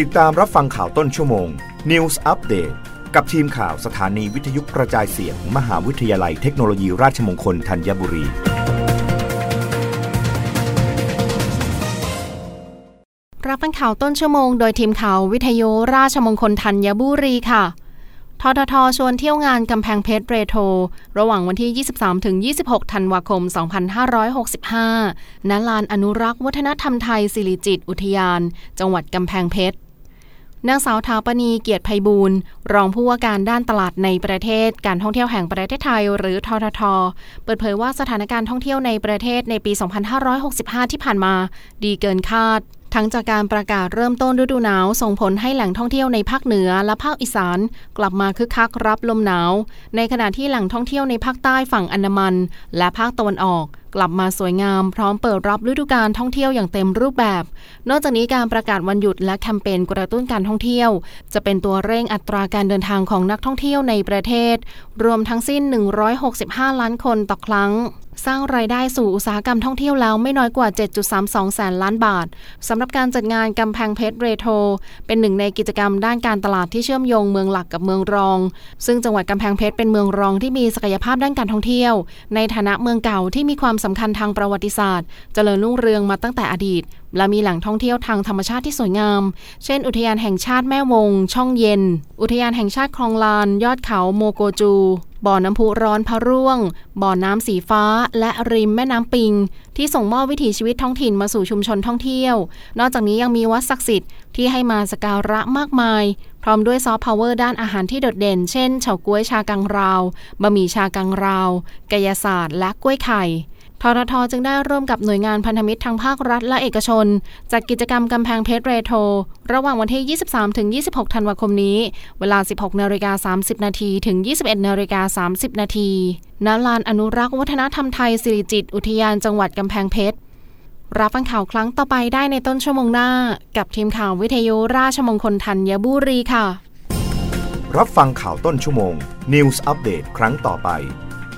ติดตามรับฟังข่าวต้นชั่วโมง News Update กับทีมข่าวสถานีวิทยุกระจายเสียงมมหาวิทยาลัยเทคโนโลยีราชมงคลธัญบุรี รับฟังข่าวต้นชั่วโมงโดยทีมข่าววิทยุราชมงคลธัญบุรีค่ะทททชวนเที่ยวงานกำแพงเพชรเรโทรระหว่างวันที่ 23-26 ธันวาคม 2565 ณ ลานอนุรักษ์วัฒนธรรมไทยสิริจิตอุทยาน จังหวัดกำแพงเพชร นางสาวทาปณีเกียรติไพบูลรองผู้ว่าการด้านตลาดในประเทศ การท่องเที่ยวแห่งประเทศไทย หรือททท เปิดเผยว่าสถานการณ์ท่องเที่ยวในประเทศในปี 2565 ที่ผ่านมา ดีเกินคาดทั้งจากการประกาศเริ่มต้นฤดูหนาว ส่งผลให้แหล่งท่องเที่ยวในภาคเหนือและภาคอีสาน กลับมาคึกคักรับลมหนาว ในขณะที่แหล่งท่องเที่ยวในภาคใต้ฝั่งอันดามัน และภาคตะวันออก กลับมาสวยงามพร้อมเปิดรับฤดูการท่องเที่ยวอย่างเต็มรูปแบบ นอกจากนี้การประกาศวันหยุดและแคมเปญกระตุ้นการท่องเที่ยว จะเป็นตัวเร่งอัตราการเดินทางของนักท่องเที่ยวในประเทศ รวมทั้งสิ้น 165 ล้านคนต่อครั้งสร้างรายได้สู่อุตสาหกรรมท่องเที่ยวแล้วไม่น้อยกว่า 7.32 แสนล้านบาท สำหรับการจัดงานกำแพงเพชรเรโทรเป็นหนึ่งในกิจกรรมด้านการตลาดที่เชื่อมโยงเมืองหลักกับเมืองรอง ซึ่งจังหวัดกำแพงเพชรเป็นเมืองรองที่มีศักยภาพด้านการท่องเที่ยว ในฐานะเมืองเก่าที่มีความสำคัญทางประวัติศาสตร์ เจริญรุ่งเรืองมาตั้งแต่อดีต และมีแหล่งท่องเที่ยวทางธรรมชาติที่สวยงาม เช่น อุทยานแห่งชาติแม่วงก์ ช่องเย็น อุทยานแห่งชาติคลองลาน ยอดเขาโมโกจู บ่อน้ำพุร้อนพระร่วง บ่อน้ำสีฟ้า และริมแม่น้ำปิง ที่ส่งมอบวิถีชีวิตท้องถิ่นมาสู่ชุมชนท่องเที่ยว นอกจากนี้ยังมีวัดศักดิ์สิทธิ์ที่ให้มาสักการะมากมาย พร้อมด้วยซอฟต์พาวเวอร์ด้านอาหารที่โดดเด่น เช่นเฉาก๊วยชากังราวบะหมี่ชากังราว กายศาสตร์ และกล้วยไข่ ทททจึงได้ร่วมกับหน่วยงานพันธมิตรทางภาครัฐและเอกชน จัดกิจกรรมกำแพงเพชรเรโทรระหว่างวันที่ 23-26 ธันวาคมนี้ เวลา 16 นาฬิกา 30 นาทีถึง 21 นาฬิกา 30 นาทีณลานอนุรักษ์วัฒนธรรมไทยสิริจิต อุทยานจังหวัดกำแพงเพชรรับฟังข่าวครั้งต่อไปได้ในต้นชั่วโมงหน้า กับทีมข่าววิทยุราชมงคลธัญบุรีค่ะ รับฟังข่าวต้นชั่วโมง News อัปเดตครั้งต่อไป